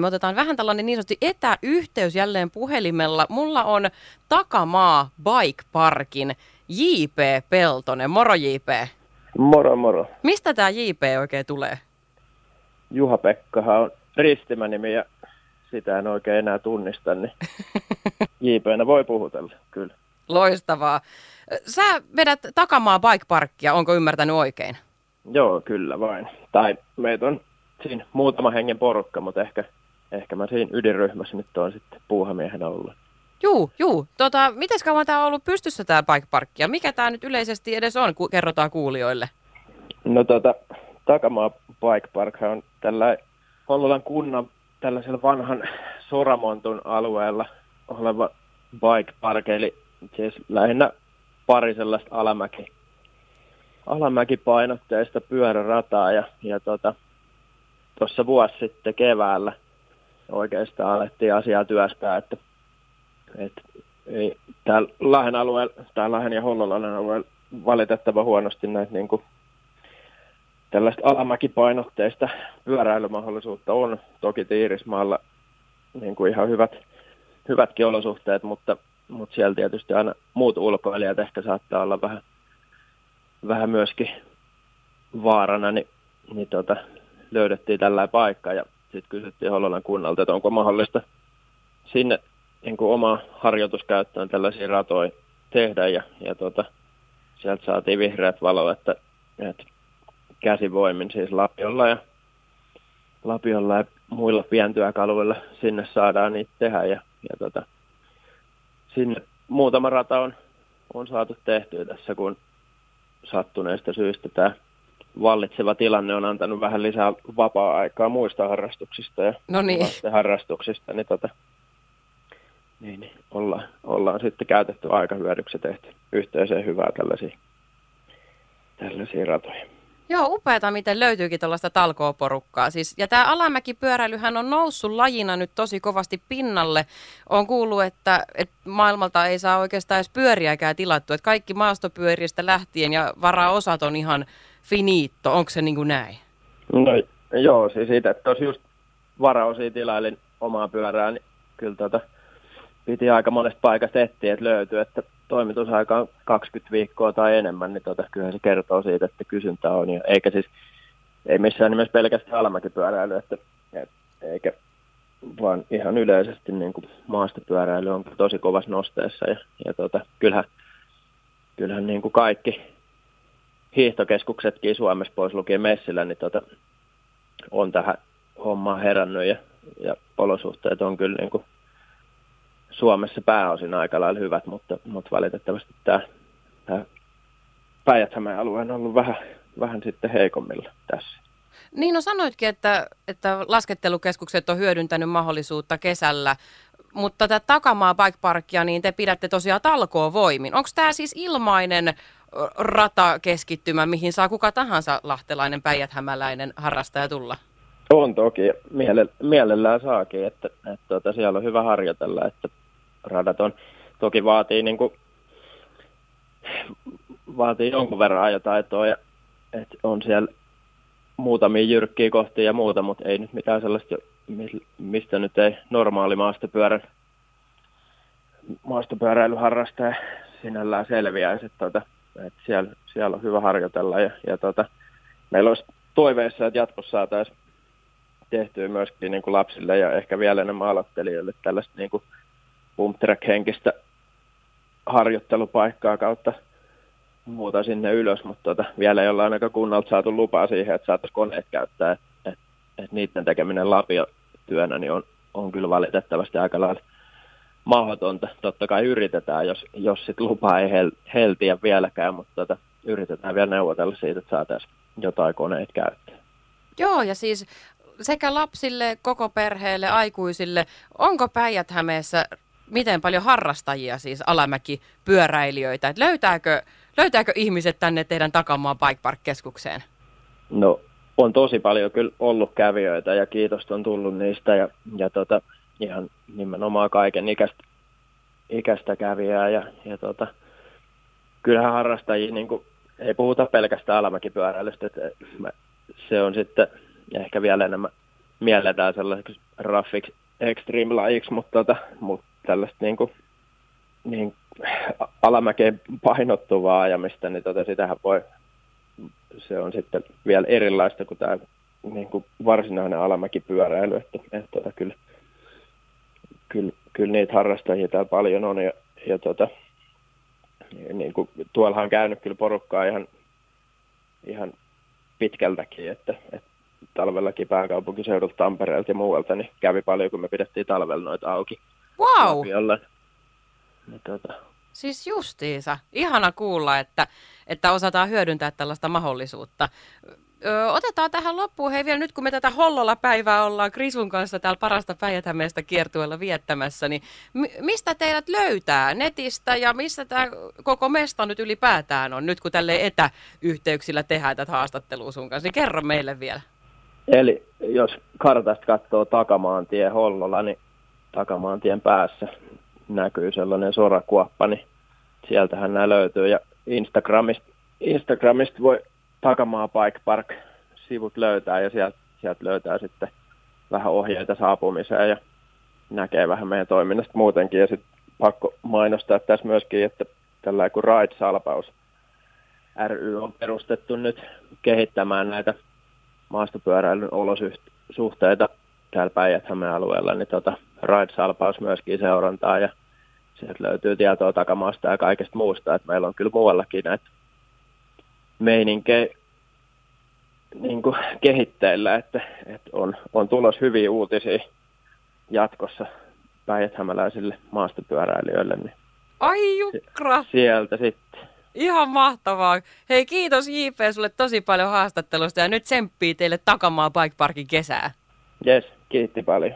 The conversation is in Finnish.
Me otetaan vähän tällainen niin sanotusti etäyhteys jälleen puhelimella. Mulla on takamaa Bike Parkin JP Peltonen. Moro JP. Moro moro. Mistä tämä JP oikein tulee? Juha-Pekkahan on ristimänimi ja sitä en oikein enää tunnista, niin JPnä voi puhutella, kyllä. Loistavaa. Sä vedät takamaa Bike Parkia, onko ymmärtänyt oikein? Joo, kyllä vain. Tai meitä on siinä muutama hengen porukka, mutta ehkä, ehkä mä siinä ydinryhmässä nyt on sitten puuhamiehenä ollut. Juu, juu. Tota, miten kauan tämä on ollut pystyssä tämä Bike Park ja mikä tämä nyt yleisesti edes on, ku- kerrotaan kuulijoille? No tota, Takamaa Bike Park on tällä Hollolan kunnan tällaisella vanhan Soramontun alueella oleva bike park, eli siis lähinnä pari sellaista alamäki, alamäkipainotteista pyörärataa ja, ja tota, tuossa vuosi sitten keväällä oikeastaan alettiin asiaa työstää, että, että ei, täällä Lahden alueella, tai Lahden ja Hollolan alueella valitettavan huonosti näitä niin kuin, tällaista alamäkipainotteista pyöräilymahdollisuutta on. Toki Tiirismaalla niin kuin ihan hyvät, hyvätkin olosuhteet, mutta, mutta siellä tietysti aina muut ulkoilijat ehkä saattaa olla vähän, vähän myöskin vaarana, niin, niin tota, löydettiin tällainen paikka ja sitten kysyttiin Hollolan kunnalta, että onko mahdollista sinne niin kuin omaa harjoituskäyttöön tällaisia ratoja tehdä. Ja, ja tota, sieltä saatiin vihreät valo, että, että käsivoimin siis Lapiolla ja, Lapiolla ja muilla pientyökaluilla sinne saadaan niitä tehdä. Ja, ja tota, sinne muutama rata on, on saatu tehtyä tässä, kun sattuneesta syystä tämä vallitseva tilanne on antanut vähän lisää vapaa-aikaa muista harrastuksista ja No niin. harrastuksista, niin, tota, niin, niin ollaan, ollaan sitten käytetty aika hyödyksi tehty yhteiseen hyvää tällaisia, tällaisia ratoja. Joo, upeata, miten löytyykin tällaista talkooporukkaa. Siis, ja tämä alamäkipyöräilyhän on noussut lajina nyt tosi kovasti pinnalle. On kuullut, että, että maailmalta ei saa oikeastaan edes pyöriäkään tilattu. Että kaikki maastopyöristä lähtien ja varaosat on ihan finito. Onko se niin kuin näin? No joo, siis että tuossa just varaosia tilailin omaa pyörää, niin kyllä tota, piti aika monesta paikasta etsiä, että löytyy, että toimitusaika on 20 viikkoa tai enemmän, niin tota, kyllä se kertoo siitä, että kysyntä on. Ja eikä siis, ei missään nimessä pelkästään alamäkipyöräily, että, et, eikä vaan ihan yleisesti niin kuin maastopyöräily on tosi kovassa nosteessa. Ja, ja tota, kyllähän, kyllähän niin kuin kaikki hiihtokeskuksetkin Suomessa pois lukien messillä, niin tota, on tähän hommaan herännyt ja, ja olosuhteet on kyllä niin kuin Suomessa pääosin aika lailla hyvät, mutta, mutta valitettavasti tämä, tämä päijät alue on ollut vähän, vähän sitten heikommilla tässä. Niin, no sanoitkin, että, että laskettelukeskukset on hyödyntänyt mahdollisuutta kesällä, mutta tätä takamaa bike parkia, niin te pidätte tosiaan talkoon voimin. Onko tämä siis ilmainen ratakeskittymä, mihin saa kuka tahansa lahtelainen, päijäthämäläinen harrastaja tulla? On toki, miele, mielellään saakin, että, että tuota, siellä on hyvä harjoitella, että radat on, toki vaatii, niin kuin, vaatii jonkun verran ajotaitoa, ja, että on siellä muutamia jyrkkiä kohtia ja muuta, mutta ei nyt mitään sellaista, mistä nyt ei normaali maastopyörä, maastopyöräilyharrastaja sinällään selviäisi, että, että siellä, siellä on hyvä harjoitella ja, ja tota, meillä olisi toiveissa, että jatkossa saataisiin tehtyä myöskin niin kuin lapsille ja ehkä vielä enemmän aloittelijoille tällaista niin kuin pump henkistä harjoittelupaikkaa kautta muuta sinne ylös, mutta tota, vielä ei olla ainakaan kunnalta saatu lupaa siihen, että saataisiin koneet käyttää, että et, et niiden tekeminen lapiotyönä niin on, on kyllä valitettavasti aika lailla mahdotonta. Totta kai yritetään, jos, jos sit lupaa ei hel, heltiä vieläkään, mutta tota, yritetään vielä neuvotella siitä, että saataisiin jotain koneet käyttää. Joo, ja siis sekä lapsille, koko perheelle, aikuisille. Onko Päijät-Hämeessä miten paljon harrastajia, siis alamäki-pyöräilijöitä? Et löytääkö, löytääkö ihmiset tänne teidän takamaan Bike Park-keskukseen? No on tosi paljon kyllä ollut kävijöitä ja kiitos on tullut niistä ja, ja tota, ihan nimenomaan kaiken ikäistä, ikäistä kävijää ja, ja tota, kyllähän harrastajia niin kuin, ei puhuta pelkästään alamäkipyöräilystä, että se on sitten ehkä vielä enemmän mielletään sellaiseksi raffiksi extreme-lajiksi, mutta, tota, mutta tällaista niin kuin, niin alamäkeen painottuvaa ajamista, niin tota, sitähän voi, se on sitten vielä erilaista kuin tämä niin kuin varsinainen alamäkipyöräily, että, että tota, kyllä, kyllä, niitä harrastajia täällä paljon on ja, ja tota, niin kuin, tuolla on käynyt kyllä porukkaa ihan, ihan pitkältäkin, että, että talvellakin pääkaupunkiseudulta Tampereelta ja muualta, niin kävi paljon, kun me pidettiin talvella noita auki. Wow! Niin, tota. Siis justiinsa. Ihana kuulla, että, että osataan hyödyntää tällaista mahdollisuutta. Ö, otetaan tähän loppuun, hei vielä nyt kun me tätä Hollola-päivää ollaan Krisun kanssa täällä parasta päijät kiertueella viettämässä, niin m- mistä teidät löytää netistä ja missä tämä koko mesta nyt ylipäätään on, nyt kun tälle etäyhteyksillä tehdään tätä haastattelua sun kanssa, niin kerro meille vielä. Eli jos kartasta katsoo takamaantie Hollola, niin takamaantien päässä näkyy sellainen sorakuoppa, niin sieltähän nämä löytyy. Ja Instagramista, Instagramista voi Takamaa Bike Park sivut löytää ja sieltä, sieltä löytää sitten vähän ohjeita saapumiseen ja näkee vähän meidän toiminnasta muutenkin. Ja sitten pakko mainostaa tässä myöskin, että tällä kuin Ride-salpaus ry on perustettu nyt kehittämään näitä maastopyöräilyn olosuhteita täällä päijät alueella, niin tota, Ride-salpaus myöskin seurantaa ja sieltä löytyy tietoa takamaasta ja kaikesta muusta, että meillä on kyllä muuallakin näitä meininkejä niin kuin kehitteillä, että, että on, on tulos hyviä uutisia jatkossa päijäthämäläisille maastopyöräilijöille. Niin Ai jukra! Sieltä sitten. Ihan mahtavaa. Hei kiitos JP sulle tosi paljon haastattelusta ja nyt tsemppii teille takamaa Bike Parkin kesää. Yes, kiitti paljon.